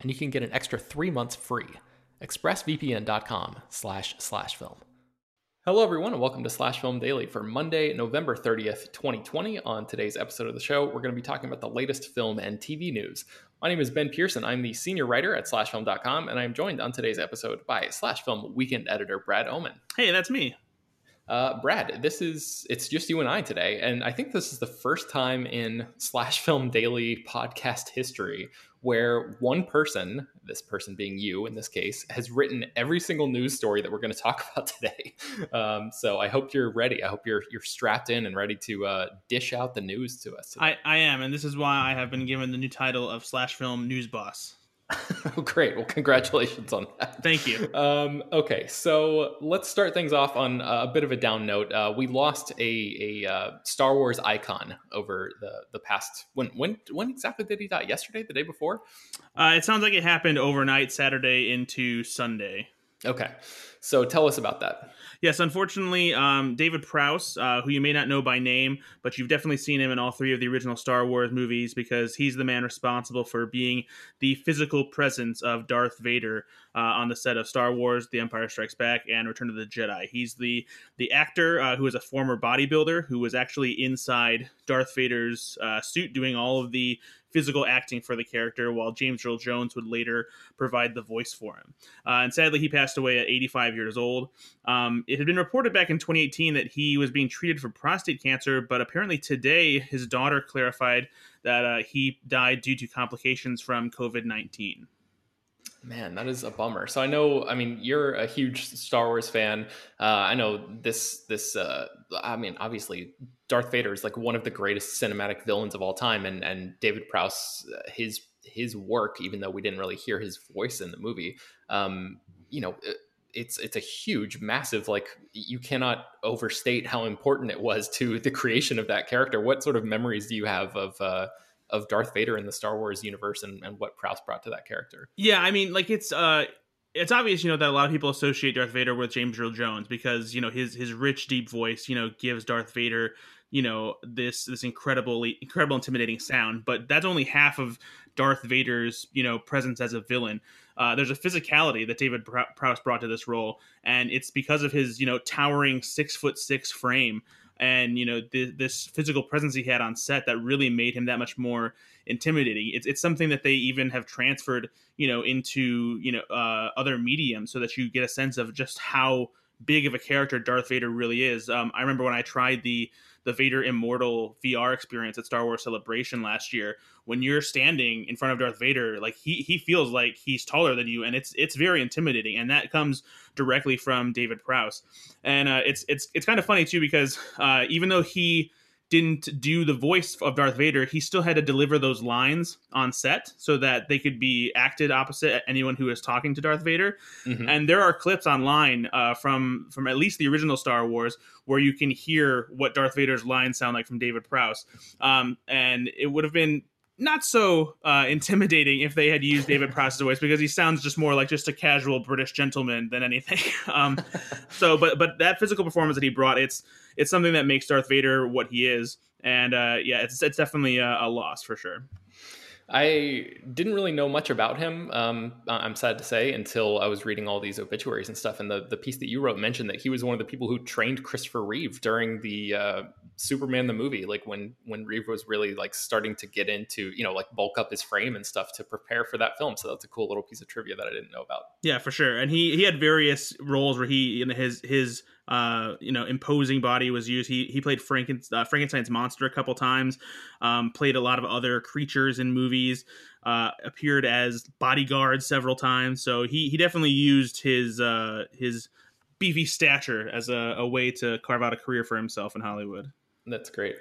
and you can get an extra three months free. ExpressVPN.com slash slash film. Hello, everyone, and welcome to Slash Film Daily for Monday, November 30th, 2020. On today's episode of the show, we're going to be talking about the latest film and TV news. My name is Ben Pearson. I'm the senior writer at SlashFilm.com, and I'm joined on today's episode by Slash Film weekend editor Brad Oman. Hey, that's me. Uh, Brad, this is it's just you and I today, and I think this is the first time in Slash Film Daily podcast history where one person, this person being you in this case, has written every single news story that we're going to talk about today. Um, so I hope you're ready. I hope you're you're strapped in and ready to uh, dish out the news to us. I, I am, and this is why I have been given the new title of Slash Film News Boss. Oh, great. Well, congratulations on that. Thank you. Um, okay, so let's start things off on a bit of a down note. Uh, we lost a, a uh, Star Wars icon over the, the past. When when when exactly did he die? Yesterday? The day before? Uh, it sounds like it happened overnight, Saturday into Sunday. Okay, so tell us about that. Yes, unfortunately, um, David Prowse, uh, who you may not know by name, but you've definitely seen him in all three of the original Star Wars movies because he's the man responsible for being the physical presence of Darth Vader uh, on the set of Star Wars: The Empire Strikes Back and Return of the Jedi. He's the the actor uh, who is a former bodybuilder who was actually inside Darth Vader's uh, suit doing all of the physical acting for the character, while James Earl Jones would later provide the voice for him. Uh, and sadly, he passed away at 85 years old. Um, it had been reported back in 2018 that he was being treated for prostate cancer, but apparently today his daughter clarified that uh, he died due to complications from COVID 19. Man, that is a bummer. So I know, I mean, you're a huge Star Wars fan. Uh, I know this, this, uh, I mean, obviously, Darth Vader is like one of the greatest cinematic villains of all time, and and David Prowse, uh, his his work, even though we didn't really hear his voice in the movie, um, you know, it's it's a huge, massive, like you cannot overstate how important it was to the creation of that character. What sort of memories do you have of? Uh, of Darth Vader in the Star Wars universe and, and what Prowse brought to that character. Yeah, I mean, like it's uh it's obvious, you know, that a lot of people associate Darth Vader with James Earl Jones because, you know, his his rich, deep voice, you know, gives Darth Vader, you know, this this incredibly incredible intimidating sound. But that's only half of Darth Vader's, you know, presence as a villain. Uh, there's a physicality that David Prowse brought to this role, and it's because of his, you know, towering six foot six frame and you know th- this physical presence he had on set that really made him that much more intimidating. It's it's something that they even have transferred you know into you know uh, other mediums so that you get a sense of just how big of a character Darth Vader really is. Um, I remember when I tried the the Vader Immortal VR experience at Star Wars Celebration last year. When you're standing in front of Darth Vader, like he he feels like he's taller than you, and it's it's very intimidating. And that comes directly from David Prowse. And uh, it's it's it's kind of funny too because uh, even though he didn't do the voice of Darth Vader, he still had to deliver those lines on set so that they could be acted opposite anyone who is talking to Darth Vader. Mm-hmm. And there are clips online uh, from from at least the original Star Wars where you can hear what Darth Vader's lines sound like from David Prowse. Um, and it would have been not so uh, intimidating if they had used David Prowse's voice because he sounds just more like just a casual British gentleman than anything. um, so, but but that physical performance that he brought, it's it's something that makes Darth Vader what he is, and uh, yeah, it's it's definitely a, a loss for sure. I didn't really know much about him. Um, I'm sad to say until I was reading all these obituaries and stuff. And the, the piece that you wrote mentioned that he was one of the people who trained Christopher Reeve during the uh, Superman the movie, like when when Reeve was really like starting to get into you know like bulk up his frame and stuff to prepare for that film. So that's a cool little piece of trivia that I didn't know about. Yeah, for sure. And he he had various roles where he in his his uh, you know, imposing body was used. He he played Franken, uh, Frankenstein's monster a couple times. Um, played a lot of other creatures in movies. Uh, appeared as bodyguard several times. So he he definitely used his uh, his beefy stature as a, a way to carve out a career for himself in Hollywood. That's great.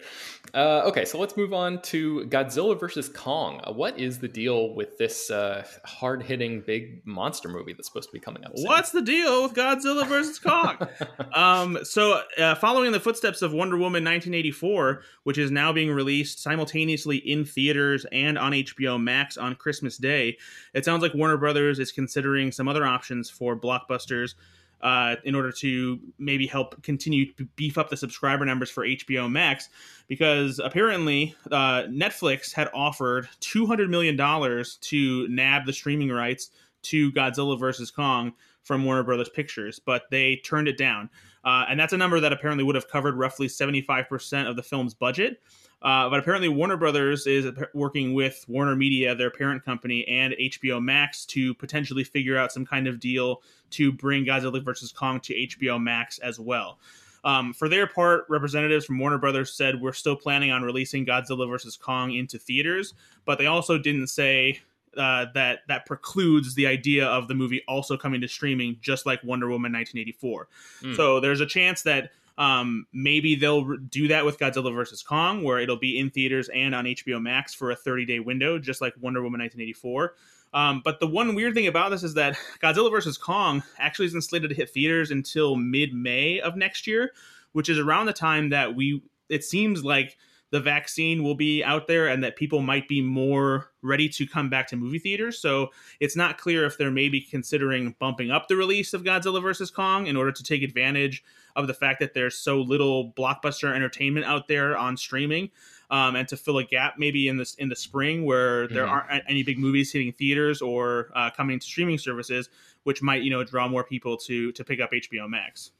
Uh, okay, so let's move on to Godzilla versus Kong. Uh, what is the deal with this uh, hard hitting big monster movie that's supposed to be coming up? Soon? What's the deal with Godzilla versus Kong? um, so, uh, following the footsteps of Wonder Woman 1984, which is now being released simultaneously in theaters and on HBO Max on Christmas Day, it sounds like Warner Brothers is considering some other options for blockbusters uh, in order to maybe help continue to beef up the subscriber numbers for HBO Max, because apparently uh, Netflix had offered two hundred million dollars to nab the streaming rights to Godzilla vs Kong from Warner Brothers Pictures, but they turned it down, uh, and that's a number that apparently would have covered roughly seventy five percent of the film's budget. Uh, but apparently, Warner Brothers is working with Warner Media, their parent company, and HBO Max to potentially figure out some kind of deal to bring Godzilla vs. Kong to HBO Max as well. Um, for their part, representatives from Warner Brothers said we're still planning on releasing Godzilla vs. Kong into theaters, but they also didn't say uh, that that precludes the idea of the movie also coming to streaming, just like Wonder Woman 1984. Mm. So there's a chance that um, maybe they'll do that with Godzilla vs Kong, where it'll be in theaters and on HBO Max for a 30 day window, just like Wonder Woman 1984. Um, but the one weird thing about this is that Godzilla vs Kong actually isn't slated to hit theaters until mid May of next year, which is around the time that we. It seems like the vaccine will be out there and that people might be more ready to come back to movie theaters. So it's not clear if they're maybe considering bumping up the release of Godzilla vs. Kong in order to take advantage of the fact that there's so little blockbuster entertainment out there on streaming. Um, and to fill a gap maybe in this in the spring where there mm-hmm. aren't any big movies hitting theaters or uh, coming to streaming services, which might you know draw more people to to pick up HBO Max.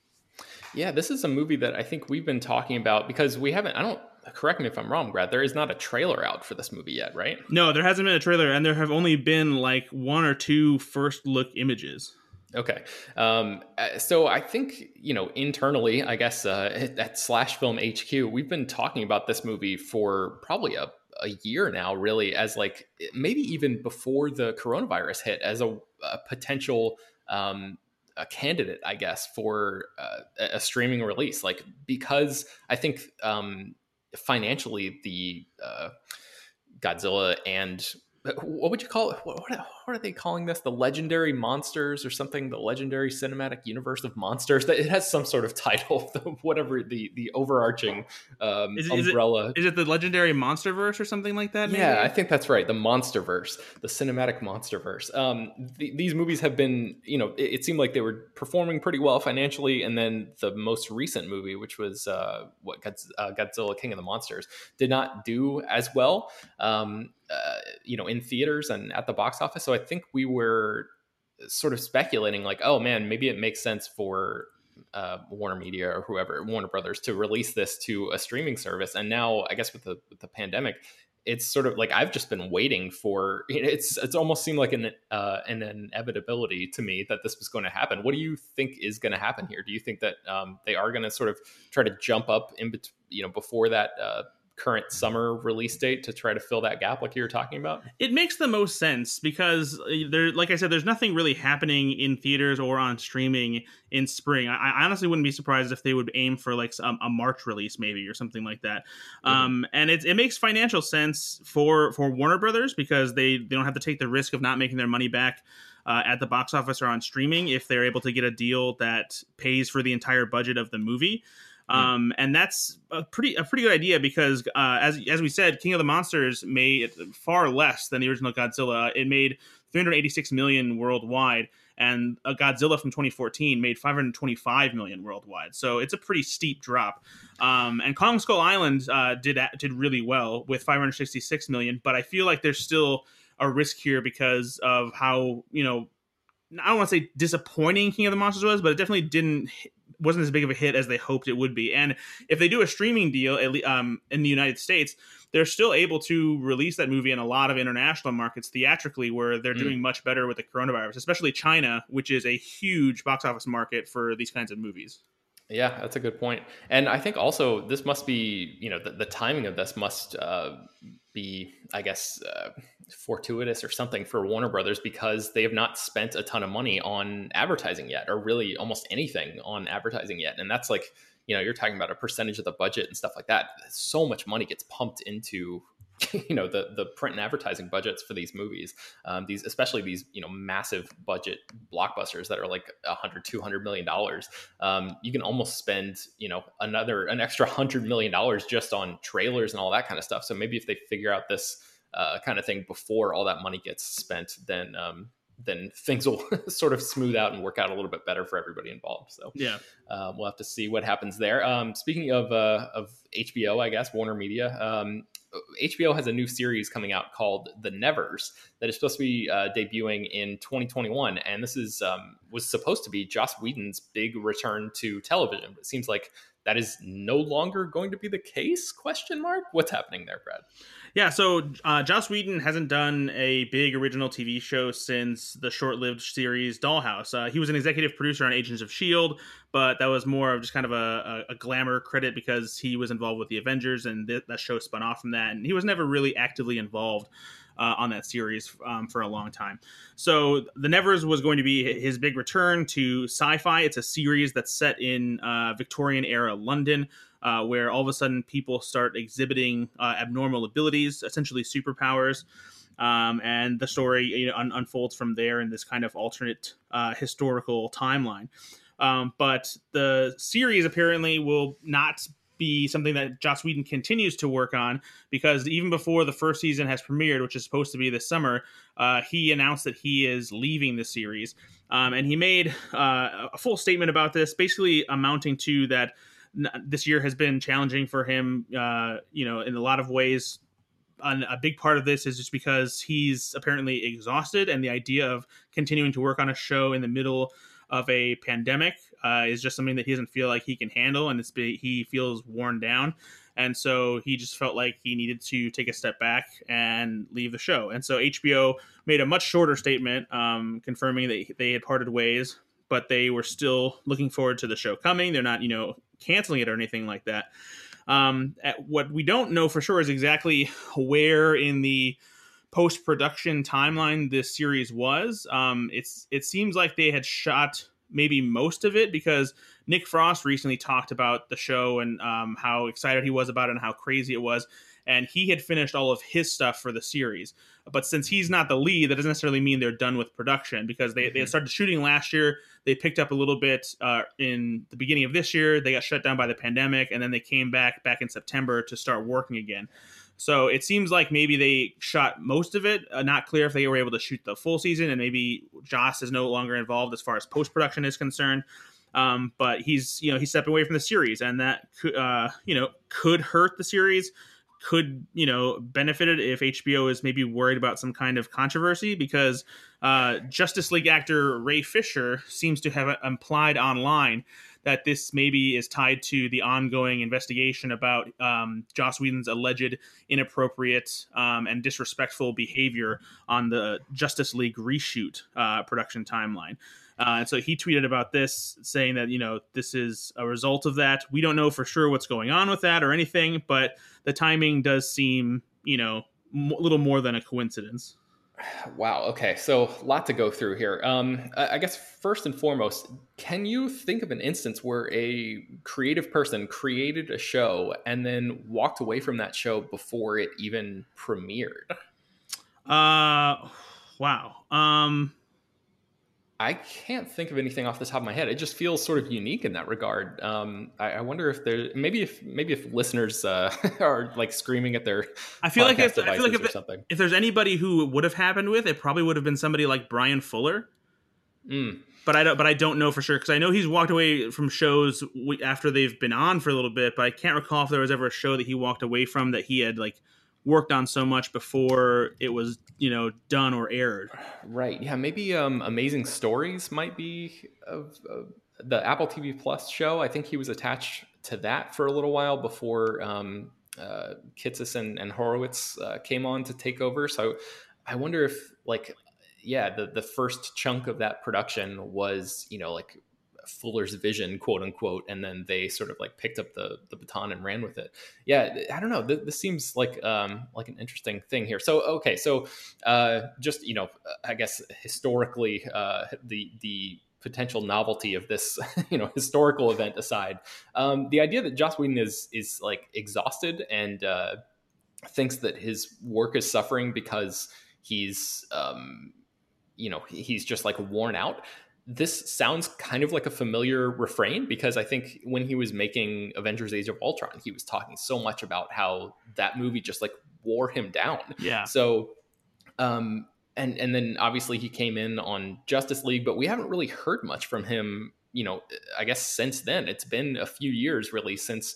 Yeah, this is a movie that I think we've been talking about because we haven't. I don't correct me if I'm wrong, Brad. There is not a trailer out for this movie yet, right? No, there hasn't been a trailer, and there have only been like one or two first look images. Okay. Um, uh, so I think, you know, internally, I guess uh, at Slash Film HQ, we've been talking about this movie for probably a, a year now, really, as like maybe even before the coronavirus hit, as a, a potential um, a candidate, I guess, for uh, a streaming release. Like, because I think um, financially, the uh, Godzilla and what would you call it? What, what, what, are they calling this? The legendary monsters or something? The legendary cinematic universe of monsters? That it has some sort of title, whatever the the overarching um, is it, umbrella. Is it, is it the legendary monsterverse or something like that? Maybe? Yeah, I think that's right. The monsterverse, the cinematic monsterverse. Um, the, these movies have been, you know, it, it, seemed like they were performing pretty well financially, and then the most recent movie, which was uh, what uh, Godzilla King of the Monsters, did not do as well. Um, uh, you know, in theaters and at the box office. So I think we were sort of speculating, like, oh man, maybe it makes sense for uh, Warner Media or whoever, Warner Brothers, to release this to a streaming service. And now, I guess with the with the pandemic, it's sort of like I've just been waiting for. It's it's almost seemed like an uh, an inevitability to me that this was going to happen. What do you think is going to happen here? Do you think that um, they are going to sort of try to jump up in between, you know, before that uh, current summer release date to try to fill that gap like you were talking about? It makes the most sense because uh, there like I said there's nothing really happening in theaters or on streaming in spring. I, I honestly wouldn't be surprised if they would aim for like a, a March release maybe or something like that. Mm-hmm. Um, and it, it makes financial sense for for Warner Brothers because they they don't have to take the risk of not making their money back uh, at the box office or on streaming if they're able to get a deal that pays for the entire budget of the movie. Um, and that's a pretty a pretty good idea because uh, as as we said, King of the Monsters made far less than the original Godzilla. It made 386 million worldwide, and a Godzilla from 2014 made 525 million worldwide. So it's a pretty steep drop. Um, and Kong Skull Island uh, did did really well with 566 million, but I feel like there's still a risk here because of how you know I don't want to say disappointing King of the Monsters was, but it definitely didn't wasn't as big of a hit as they hoped it would be. And if they do a streaming deal um, in the United States, they're still able to release that movie in a lot of international markets theatrically, where they're mm. doing much better with the coronavirus, especially China, which is a huge box office market for these kinds of movies. Yeah, that's a good point. And I think also this must be, you know, the, the timing of this must uh, be, I guess, uh, fortuitous or something for Warner Brothers because they have not spent a ton of money on advertising yet, or really almost anything on advertising yet. And that's like, you know, you're talking about a percentage of the budget and stuff like that. So much money gets pumped into you know the the print and advertising budgets for these movies um, these especially these you know massive budget blockbusters that are like 100 200 million dollars um, you can almost spend you know another an extra 100 million dollars just on trailers and all that kind of stuff so maybe if they figure out this uh, kind of thing before all that money gets spent then um, then things will sort of smooth out and work out a little bit better for everybody involved. So yeah, uh, we'll have to see what happens there. Um, speaking of uh, of HBO, I guess Warner Media, um, HBO has a new series coming out called The Nevers that is supposed to be uh, debuting in 2021, and this is um, was supposed to be Joss Whedon's big return to television. But it seems like that is no longer going to be the case? Question mark. What's happening there, Brad? Yeah, so uh, Joss Whedon hasn't done a big original TV show since the short-lived series Dollhouse. Uh, he was an executive producer on Agents of Shield, but that was more of just kind of a, a, a glamour credit because he was involved with the Avengers, and th- that show spun off from that. And he was never really actively involved uh, on that series um, for a long time. So the Nevers was going to be his big return to sci-fi. It's a series that's set in uh, Victorian era London. Uh, where all of a sudden people start exhibiting uh, abnormal abilities, essentially superpowers. Um, and the story you know, un- unfolds from there in this kind of alternate uh, historical timeline. Um, but the series apparently will not be something that Joss Whedon continues to work on because even before the first season has premiered, which is supposed to be this summer, uh, he announced that he is leaving the series. Um, and he made uh, a full statement about this, basically amounting to that this year has been challenging for him, uh, you know, in a lot of ways. And a big part of this is just because he's apparently exhausted, and the idea of continuing to work on a show in the middle of a pandemic uh, is just something that he doesn't feel like he can handle, and it's he feels worn down, and so he just felt like he needed to take a step back and leave the show. And so HBO made a much shorter statement um, confirming that they had parted ways, but they were still looking forward to the show coming. They're not, you know, canceling it or anything like that. Um, what we don't know for sure is exactly where in the post production timeline this series was. Um, it's it seems like they had shot maybe most of it because Nick Frost recently talked about the show and um, how excited he was about it and how crazy it was. And he had finished all of his stuff for the series. But since he's not the lead, that doesn't necessarily mean they're done with production because they, mm-hmm. they started shooting last year. They picked up a little bit uh, in the beginning of this year. They got shut down by the pandemic, and then they came back back in September to start working again. So it seems like maybe they shot most of it. Uh, not clear if they were able to shoot the full season, and maybe Joss is no longer involved as far as post production is concerned. Um, but he's you know he's stepping away from the series, and that uh, you know could hurt the series. Could you know benefit it if HBO is maybe worried about some kind of controversy because uh, Justice League actor Ray Fisher seems to have implied online that this maybe is tied to the ongoing investigation about um, Joss Whedon's alleged inappropriate um, and disrespectful behavior on the Justice League reshoot uh, production timeline. Uh, and so he tweeted about this, saying that, you know, this is a result of that. We don't know for sure what's going on with that or anything, but the timing does seem, you know, a little more than a coincidence. Wow. Okay. So a lot to go through here. Um, I guess first and foremost, can you think of an instance where a creative person created a show and then walked away from that show before it even premiered? Uh, wow. Um, I can't think of anything off the top of my head. It just feels sort of unique in that regard. Um, I, I, wonder if there maybe if maybe if listeners uh, are like screaming at their I feel like if, I feel like if, it, if there's anybody who would have happened with it, probably would have been somebody like Bryan Fuller. Mm. But I don't. But I don't know for sure because I know he's walked away from shows after they've been on for a little bit. But I can't recall if there was ever a show that he walked away from that he had like worked on so much before it was you know done or aired right yeah maybe um amazing stories might be of, of the apple tv plus show i think he was attached to that for a little while before um uh, Kitsis and, and Horowitz uh, came on to take over. So I wonder if like yeah, the the first chunk of that production was you know like Fuller's vision, quote unquote, and then they sort of like picked up the the baton and ran with it. Yeah, I don't know. This, this seems like um, like an interesting thing here. So okay, so uh, just you know, I guess historically, uh, the the potential novelty of this you know historical event aside, um, the idea that Joss Whedon is is like exhausted and uh, thinks that his work is suffering because he's um, you know he's just like worn out this sounds kind of like a familiar refrain because I think when he was making Avengers Age of Ultron, he was talking so much about how that movie just like wore him down. Yeah. So, um, and and then obviously he came in on Justice League, but we haven't really heard much from him. You know, I guess since then it's been a few years really since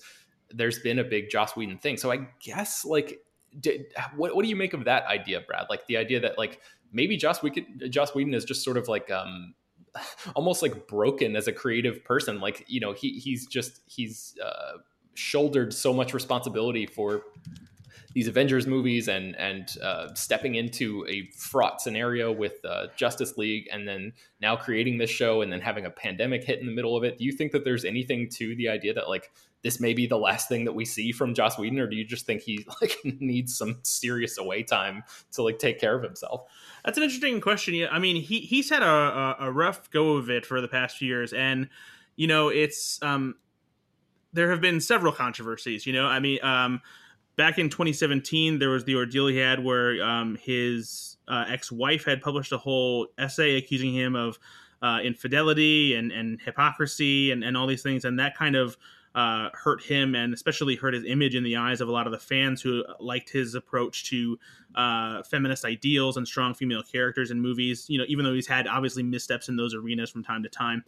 there's been a big Joss Whedon thing. So I guess like, did, what what do you make of that idea, Brad? Like the idea that like maybe Joss Whedon, Joss Whedon is just sort of like um almost like broken as a creative person. Like, you know, he he's just he's uh, shouldered so much responsibility for these Avengers movies and and uh, stepping into a fraught scenario with uh, Justice League, and then now creating this show, and then having a pandemic hit in the middle of it. Do you think that there's anything to the idea that like this may be the last thing that we see from Joss Whedon, or do you just think he like needs some serious away time to like take care of himself? That's an interesting question. Yeah, I mean, he he's had a, a, rough go of it for the past few years, and you know, it's um, there have been several controversies. You know, I mean, um, back in 2017, there was the ordeal he had where um, his uh, ex-wife had published a whole essay accusing him of uh, infidelity and and hypocrisy and and all these things, and that kind of uh, hurt him and especially hurt his image in the eyes of a lot of the fans who liked his approach to uh, feminist ideals and strong female characters in movies. You know, even though he's had obviously missteps in those arenas from time to time.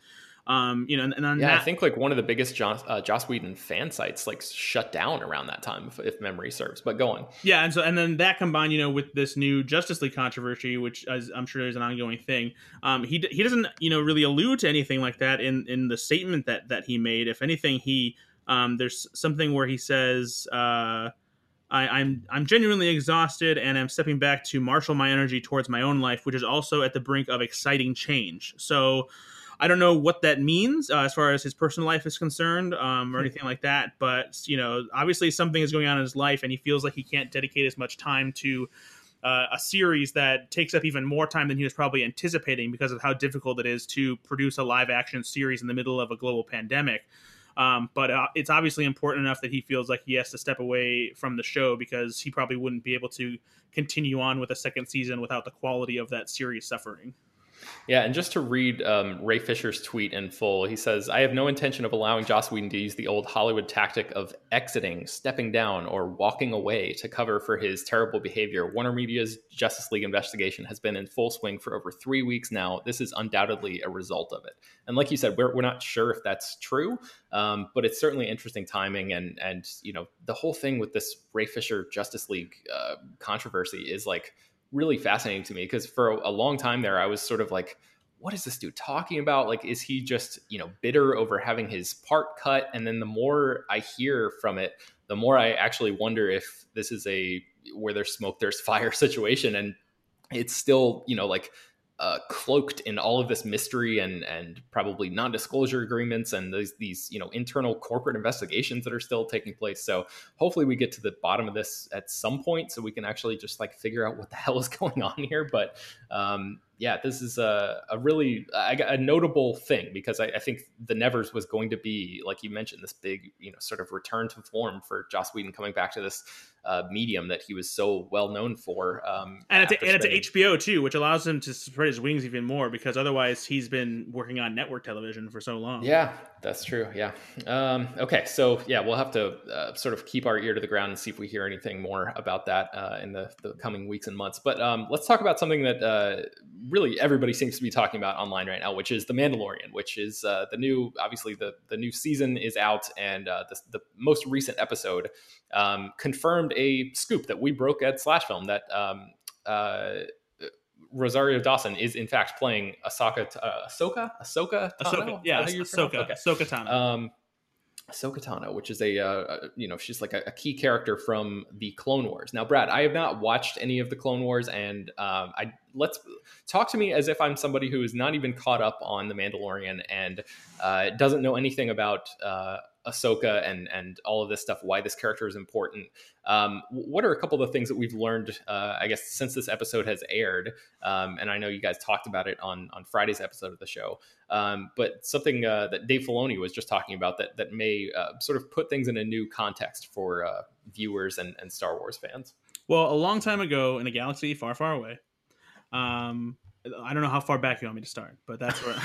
Um, you know, and, and yeah, that, I think like one of the biggest Joss, uh, Joss Whedon fan sites like shut down around that time, if, if, memory serves. But go on. Yeah, and so and then that combined, you know, with this new Justice League controversy, which as I'm sure is an ongoing thing. Um, he he doesn't you know really allude to anything like that in in the statement that that he made. If anything, he um, there's something where he says. Uh, I, I'm I'm genuinely exhausted and I'm stepping back to marshal my energy towards my own life, which is also at the brink of exciting change. So I don't know what that means uh, as far as his personal life is concerned um, or hmm. anything like that. But you know, obviously something is going on in his life, and he feels like he can't dedicate as much time to uh, a series that takes up even more time than he was probably anticipating because of how difficult it is to produce a live action series in the middle of a global pandemic. Um, but uh, it's obviously important enough that he feels like he has to step away from the show because he probably wouldn't be able to continue on with a second season without the quality of that series suffering. Yeah, and just to read um, Ray Fisher's tweet in full, he says, I have no intention of allowing Joss Whedon to use the old Hollywood tactic of exiting, stepping down, or walking away to cover for his terrible behavior. Warner Media's Justice League investigation has been in full swing for over three weeks now. This is undoubtedly a result of it. And like you said, we're, we're not sure if that's true, um, but it's certainly interesting timing. And, and, you know, the whole thing with this Ray Fisher Justice League uh, controversy is like, really fascinating to me because for a, long time there, I was sort of like, what is this dude talking about? Like, is he just, you know, bitter over having his part cut? And then the more I hear from it, the more I actually wonder if this is a where there's smoke, there's fire situation. And it's still, you know, like uh, cloaked in all of this mystery and and probably non-disclosure agreements and these these you know internal corporate investigations that are still taking place. So hopefully we get to the bottom of this at some point, so we can actually just like figure out what the hell is going on here. But um, yeah, this is a, a really a, a notable thing because I, I, think the Nevers was going to be, like you mentioned, this big, you know, sort of return to form for Joss Whedon coming back to this uh, medium that he was so well known for. Um, and it's, and it's HBO too, which allows him to spread his wings even more because otherwise he's been working on network television for so long. Yeah, that's true. Yeah. Um, okay, so yeah, we'll have to uh, sort of keep our ear to the ground and see if we hear anything more about that uh, in the, the coming weeks and months. But um, let's talk about something that uh, really everybody seems to be talking about online right now, which is the Mandalorian, which is uh, the new, obviously the the new season is out, and uh, the, the most recent episode um, confirmed a scoop that we broke at Slash Film that um, uh, Rosario Dawson is in fact playing Ahsoka, uh, Ahsoka, Ahsoka, Ahsoka, yeah, Ahsoka, okay. Ahsoka Tano. Um, Ahsoka Tano, which is a, uh, you know, she's like a, a, key character from the Clone Wars. Now, Brad, I have not watched any of the Clone Wars, and um, I let's talk to me as if I'm somebody who is not even caught up on the Mandalorian and uh, doesn't know anything about uh, Ahsoka and and all of this stuff, why this character is important. Um, what are a couple of the things that we've learned, uh, I guess, since this episode has aired? Um, and I know you guys talked about it on on Friday's episode of the show, um, but something uh, that Dave Filoni was just talking about that that may uh, sort of put things in a new context for uh, viewers and, and Star Wars fans. Well, a long time ago in a galaxy far, far away, um, I don't know how far back you want me to start, but that's where.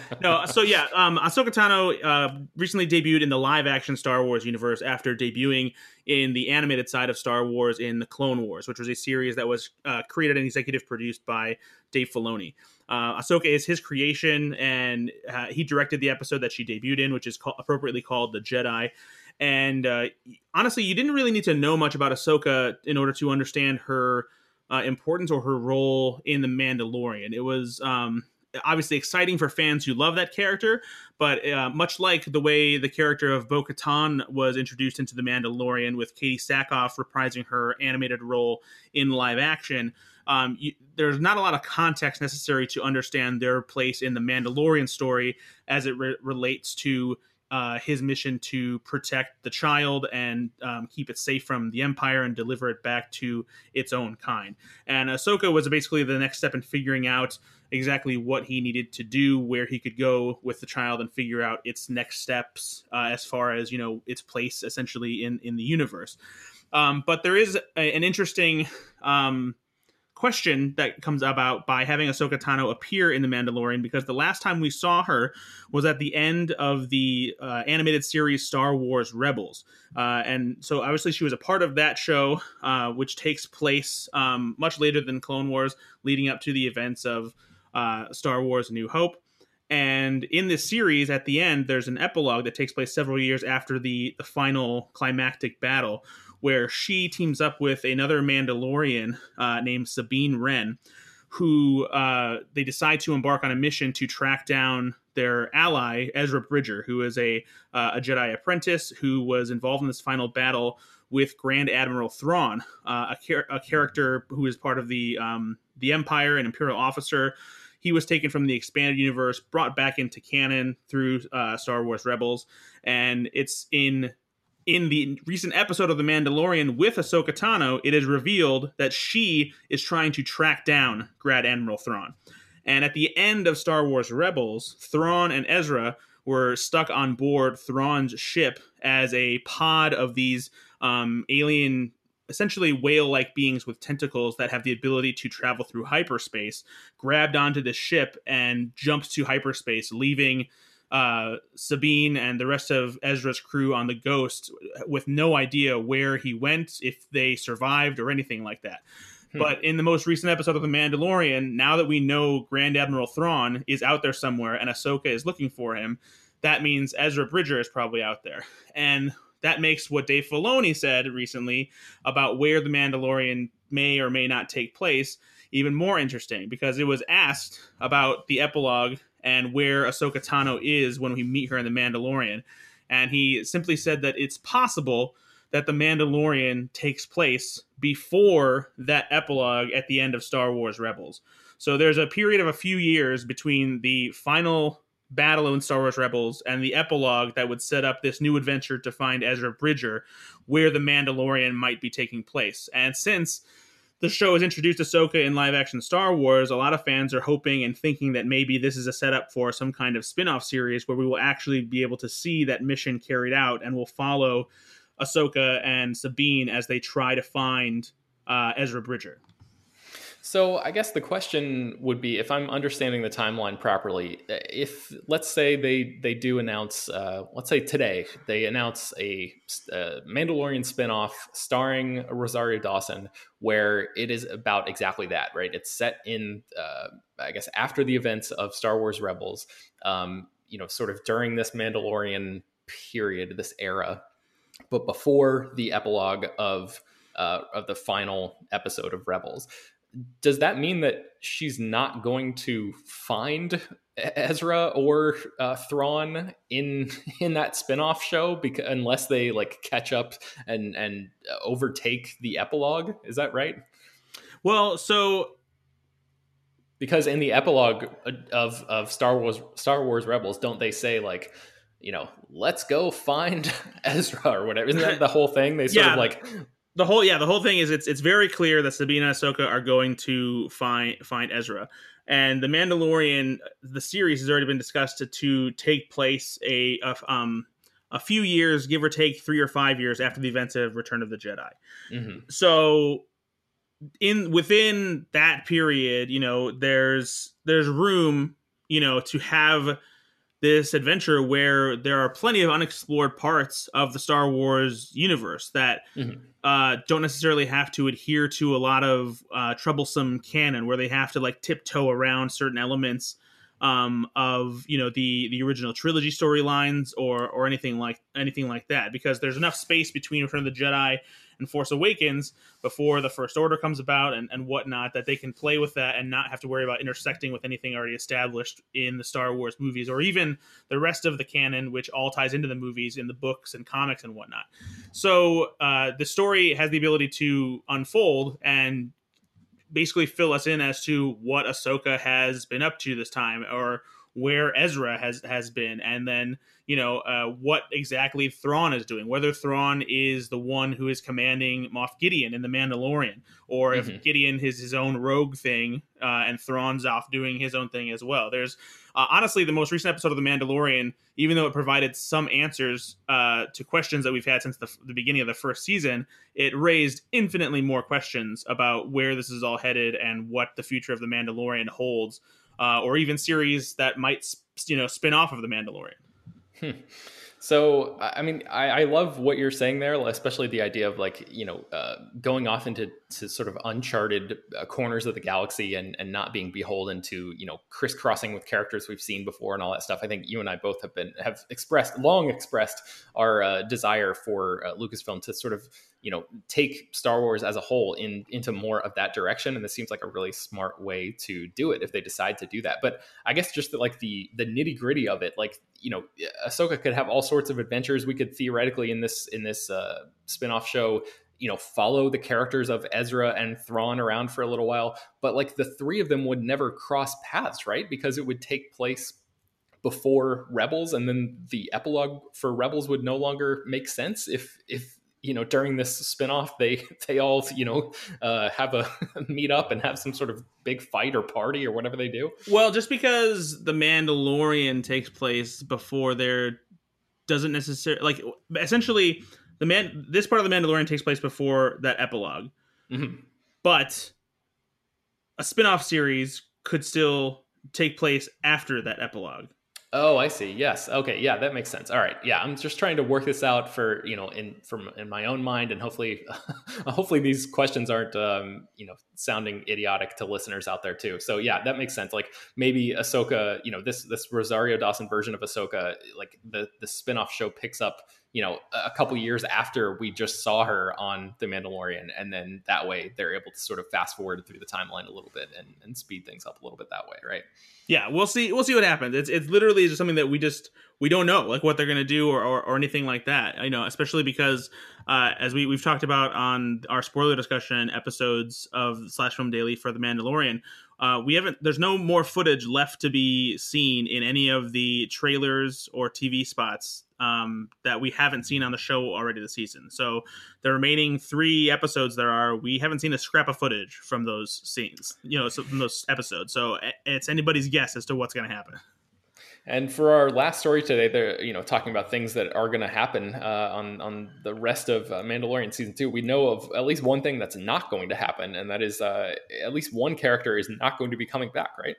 no, so yeah, um, Ahsoka Tano uh, recently debuted in the live-action Star Wars universe after debuting in the animated side of Star Wars in the Clone Wars, which was a series that was uh, created and executive produced by Dave Filoni. Uh, Ahsoka is his creation, and uh, he directed the episode that she debuted in, which is called, appropriately called "The Jedi." And uh, honestly, you didn't really need to know much about Ahsoka in order to understand her uh, importance or her role in the Mandalorian. It was um, obviously exciting for fans who love that character, but uh, much like the way the character of Bo Katan was introduced into the Mandalorian, with Katee Sackhoff reprising her animated role in live action. Um, you, there's not a lot of context necessary to understand their place in the Mandalorian story as it re- relates to uh, his mission to protect the child and um, keep it safe from the Empire and deliver it back to its own kind. And Ahsoka was basically the next step in figuring out exactly what he needed to do, where he could go with the child, and figure out its next steps uh, as far as you know its place essentially in in the universe. Um, but there is a, an interesting. Um, question that comes about by having Ahsoka Tano appear in The Mandalorian because the last time we saw her was at the end of the uh, animated series Star Wars Rebels. Uh, and so obviously she was a part of that show, uh, which takes place um, much later than Clone Wars, leading up to the events of uh, Star Wars New Hope. And in this series, at the end, there's an epilogue that takes place several years after the, the final climactic battle, where she teams up with another Mandalorian uh, named Sabine Wren, who uh, they decide to embark on a mission to track down their ally Ezra Bridger, who is a uh, a Jedi apprentice who was involved in this final battle with Grand Admiral Thrawn, uh, a, char- a, character who is part of the um, the Empire, an Imperial officer. He was taken from the expanded universe, brought back into canon through uh, Star Wars Rebels, and it's in in the recent episode of The Mandalorian with Ahsoka Tano, it is revealed that she is trying to track down Grand Admiral Thrawn. And at the end of Star Wars Rebels, Thrawn and Ezra were stuck on board Thrawn's ship as a pod of these um, alien, essentially whale like beings with tentacles that have the ability to travel through hyperspace, grabbed onto the ship and jumped to hyperspace, leaving uh, Sabine and the rest of Ezra's crew on the Ghost with no idea where he went, if they survived, or anything like that. Hmm. But in the most recent episode of The Mandalorian, now that we know Grand Admiral Thrawn is out there somewhere and Ahsoka is looking for him, that means Ezra Bridger is probably out there. And that makes what Dave Filoni said recently about where The Mandalorian may or may not take place even more interesting because it was asked about the epilogue and where Ahsoka Tano is when we meet her in The Mandalorian. And he simply said that it's possible that The Mandalorian takes place before that epilogue at the end of Star Wars Rebels. So there's a period of a few years between the final battle in Star Wars Rebels and the epilogue that would set up this new adventure to find Ezra Bridger, where the Mandalorian might be taking place. And since the show has introduced Ahsoka in live action Star Wars, a lot of fans are hoping and thinking that maybe this is a setup for some kind of spin off series where we will actually be able to see that mission carried out and we'll follow Ahsoka and Sabine as they try to find uh, Ezra Bridger. So I guess the question would be, if I'm understanding the timeline properly, if let's say they they do announce, uh, let's say today they announce a, a Mandalorian spinoff starring Rosario Dawson, where it is about exactly that, right? It's set in, uh, I guess, after the events of Star Wars Rebels, um, you know, sort of during this Mandalorian period, this era, but before the epilogue of uh, of the final episode of Rebels does that mean that she's not going to find Ezra or uh, Thrawn in in that spinoff show because unless they like catch up and and overtake the epilogue? Is that right? Well so because in the epilogue of of Star Wars Star Wars Rebels don't they say like you know let's go find Ezra or whatever? Isn't that the whole thing? They sort yeah. of like the whole yeah the whole thing is it's it's very clear that Sabine and Ahsoka are going to find find Ezra, and the Mandalorian the series has already been discussed to, to take place a, a um a few years, give or take three or five years after the events of Return of the Jedi. Mm-hmm. So in within that period, you know, there's there's room, you know, to have this adventure where there are plenty of unexplored parts of the Star Wars universe that mm-hmm. uh, don't necessarily have to adhere to a lot of uh, troublesome canon, where they have to like tiptoe around certain elements um, of you know the the original trilogy storylines or or anything like anything like that, because there's enough space between Return of the Jedi and Force Awakens before the First Order comes about and, and whatnot, that they can play with that and not have to worry about intersecting with anything already established in the Star Wars movies or even the rest of the canon, which all ties into the movies in the books and comics and whatnot. So uh, the story has the ability to unfold and basically fill us in as to what Ahsoka has been up to this time or where Ezra has has been, and then you know uh, what exactly Thrawn is doing. Whether Thrawn is the one who is commanding Moff Gideon in the Mandalorian, or mm-hmm. if Gideon is his own rogue thing, uh, and Thrawn's off doing his own thing as well. There's uh, honestly the most recent episode of the Mandalorian, even though it provided some answers uh, to questions that we've had since the, the beginning of the first season, it raised infinitely more questions about where this is all headed and what the future of the Mandalorian holds uh, or even series that might you know spin off of the Mandalorian. So, I mean, I, I, love what you're saying there, especially the idea of like, you know, uh, going off into sort of uncharted uh, corners of the galaxy and, and not being beholden to, you know, crisscrossing with characters we've seen before and all that stuff. I think you and I both have been, have expressed, long expressed our uh, desire for uh, Lucasfilm to sort of you know take Star Wars as a whole in into more of that direction, and this seems like a really smart way to do it if they decide to do that. But I guess just the, like the the nitty gritty of it, like you know, Ahsoka could have all sorts of adventures. We could theoretically in this in this uh, spinoff show you know follow the characters of Ezra and Thrawn around for a little while but like the three of them would never cross paths right because it would take place before Rebels and then the epilogue for Rebels would no longer make sense if if you know during this spinoff they they all you know uh, have a meet up and have some sort of big fight or party or whatever they do. Well just because the mandalorian takes place before there doesn't necessarily like essentially the man this part of the mandalorian takes place before that epilog mm-hmm. but a spin-off series could still take place after that epilogue Oh, I see. Yes. Okay. Yeah, that makes sense. All right. Yeah, I'm just trying to work this out for you know in from in my own mind, and hopefully, hopefully these questions aren't um, you know sounding idiotic to listeners out there too. So yeah, that makes sense. Like maybe Ahsoka, you know, this this Rosario Dawson version of Ahsoka, like the the spinoff show picks up you know a couple years after we just saw her on the mandalorian and then that way they're able to sort of fast forward through the timeline a little bit and, and speed things up a little bit that way right? Yeah we'll see we'll see what happens. It's, it's literally just something that we just we don't know like what they're to do or, or, or, anything like that you know especially because uh, as we, we've talked about on our spoiler discussion episodes of slash film daily for the mandalorian uh, we haven't there's no more footage left to be seen in any of the trailers or tv spots um, that we haven't seen on the show already this season. So the remaining three episodes there are, we haven't seen a scrap of footage from those scenes, you know, so from those episodes. So it's anybody's guess as to what's going to happen. And for our last story today, they're you know talking about things that are going to happen uh, on on the rest of uh, Mandalorian season two. We know of at least one thing that's not going to happen, and that is uh, at least one character is not going to be coming back, right?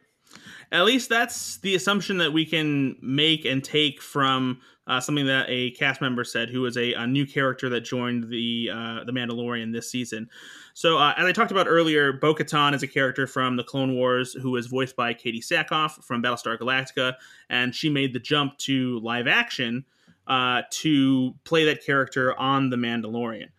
At least that's the assumption that we can make and take from uh, something that a cast member said, who was a, a new character that joined the uh, the Mandalorian this season. So, uh, as I talked about earlier, Bo Katan is a character from the Clone Wars who was voiced by Katee Sackhoff from Battlestar Galactica, and she made the jump to live action uh, to play that character on The Mandalorian.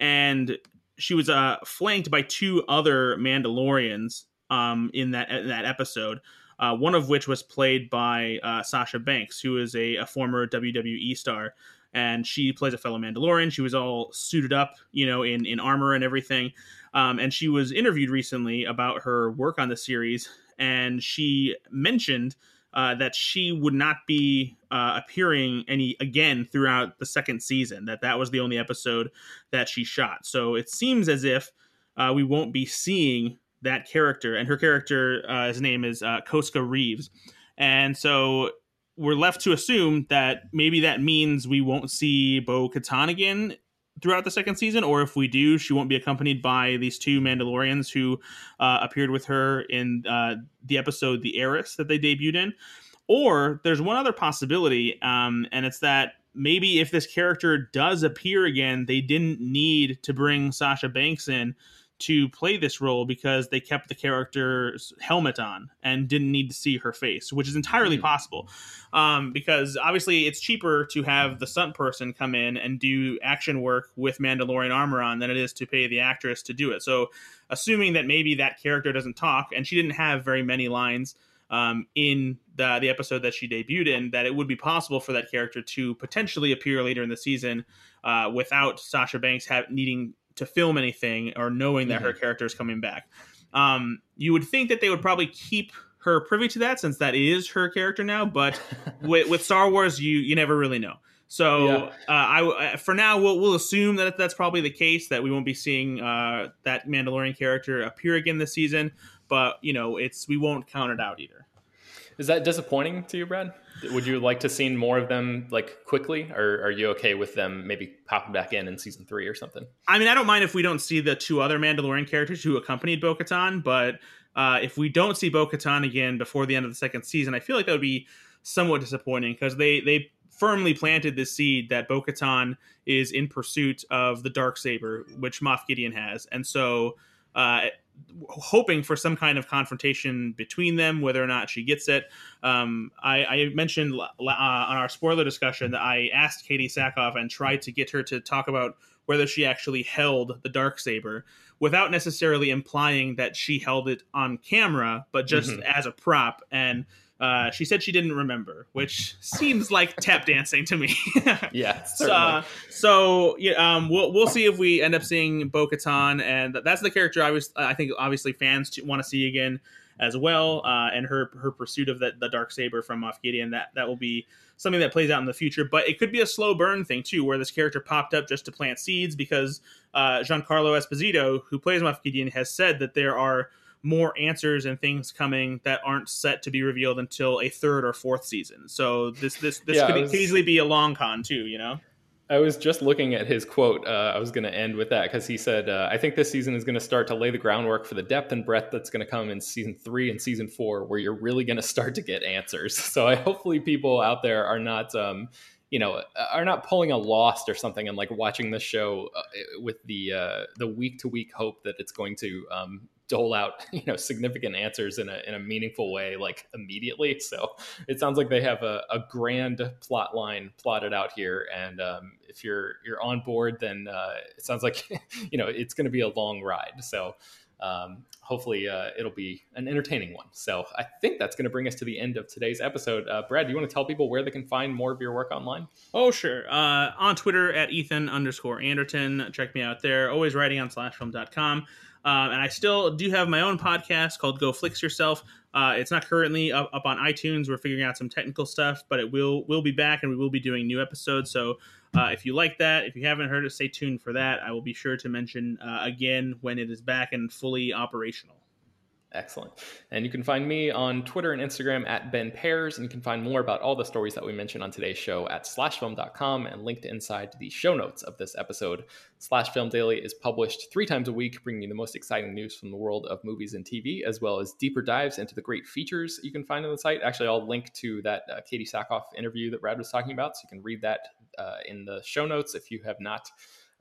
And she was uh, flanked by two other Mandalorians um, in that in that episode. Uh, one of which was played by uh, Sasha Banks, who is a, a former WWE star and she plays a fellow Mandalorian. She was all suited up, you know, in in armor and everything. Um, and she was interviewed recently about her work on the series, and she mentioned uh, that she would not be uh, appearing any again throughout the second season. That that was the only episode that she shot. So it seems as if uh, we won't be seeing that character. And her character, uh, his name is uh, Koska Reeves. And so we're left to assume that maybe that means we won't see Bo Katan again throughout the second season, or if we do, she won't be accompanied by these two Mandalorians who uh, appeared with her in uh, the episode The Heiress that they debuted in. Or there's one other possibility, um, and it's that maybe if this character does appear again, they didn't need to bring Sasha Banks in to play this role because they kept the character's helmet on and didn't need to see her face, which is entirely mm-hmm. possible. Um, because obviously it's cheaper to have the stunt person come in and do action work with Mandalorian armor on than it is to pay the actress to do it. So, assuming that maybe that character doesn't talk and she didn't have very many lines. Um, in the the episode that she debuted in, that it would be possible for that character to potentially appear later in the season uh, without Sasha Banks have, needing to film anything or knowing that mm-hmm. her character is coming back. Um, you would think that they would probably keep her privy to that since that is her character now, but with, with Star Wars, you you never really know. So yeah. uh, I for now we'll, we'll assume that that's probably the case that we won't be seeing uh, that Mandalorian character appear again this season. But you know, it's we won't count it out either. Is that disappointing to you, Brad? Would you like to see more of them like quickly, or are you okay with them maybe popping back in in season three or something? I mean, I don't mind if we don't see the two other Mandalorian characters who accompanied Bo but uh, if we don't see Bo again before the end of the second season, I feel like that would be somewhat disappointing because they they firmly planted this seed that Bo is in pursuit of the dark saber, which Moff Gideon has, and so. Uh, hoping for some kind of confrontation between them, whether or not she gets it. Um, I, I, mentioned uh, on our spoiler discussion that I asked Katee Sackhoff and tried to get her to talk about whether she actually held the dark saber without necessarily implying that she held it on camera, but just mm-hmm. as a prop. And uh, she said she didn't remember, which seems like tap dancing to me. yeah. So, uh, so yeah, um, we'll we'll see if we end up seeing Bo Katan, and that's the character I was. I think obviously fans want to see again as well, uh, and her her pursuit of the, the dark saber from Moff Gideon. That that will be something that plays out in the future, but it could be a slow burn thing too, where this character popped up just to plant seeds because uh, Giancarlo Esposito, who plays Moff Gideon, has said that there are more answers and things coming that aren't set to be revealed until a third or fourth season. So this this this yeah, could was, easily be a long con too, you know. I was just looking at his quote. Uh, I was going to end with that because he said, uh, "I think this season is going to start to lay the groundwork for the depth and breadth that's going to come in season three and season four, where you're really going to start to get answers." So I hopefully people out there are not. Um, you know, are not pulling a lost or something and like watching the show uh, with the uh, the week to week hope that it's going to um, dole out you know significant answers in a in a meaningful way like immediately. So it sounds like they have a, a grand plot line plotted out here, and um, if you're you're on board, then uh, it sounds like you know it's going to be a long ride. So. Um, hopefully uh, it'll be an entertaining one. So I think that's going to bring us to the end of today's episode. Uh, Brad, do you want to tell people where they can find more of your work online? Oh, sure. Uh, on Twitter at Ethan underscore Anderton. Check me out there. Always writing on slashfilm.com. Um, and I still do have my own podcast called Go Flix Yourself. Uh, it's not currently up, up, on iTunes. We're figuring out some technical stuff, but it will will be back, and we will be doing new episodes. So uh, if you like that, if you haven't heard it, stay tuned for that. I will be sure to mention uh, again when it is back and fully operational. Excellent. And you can find me on Twitter and Instagram at Ben Pears, and you can find more about all the stories that we mentioned on today's show at slashfilm.com and linked inside the show notes of this episode. Slash Film Daily is published three times a week, bringing you the most exciting news from the world of movies and TV, as well as deeper dives into the great features you can find on the site. Actually, I'll link to that uh, Katee Sackhoff interview that Brad was talking about, so you can read that uh, in the show notes if you have not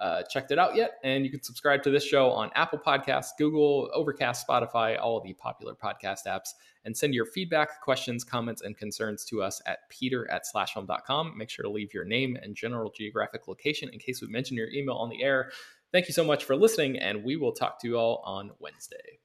uh, checked it out yet. And you can subscribe to this show on Apple Podcasts, Google, Overcast, Spotify, all the popular podcast apps, and send your feedback, questions, comments, and concerns to us at peter at slashfilm.com. Make sure to leave your name and general geographic location in case we mention your email on the air. Thank you so much for listening, and we will talk to you all on Wednesday.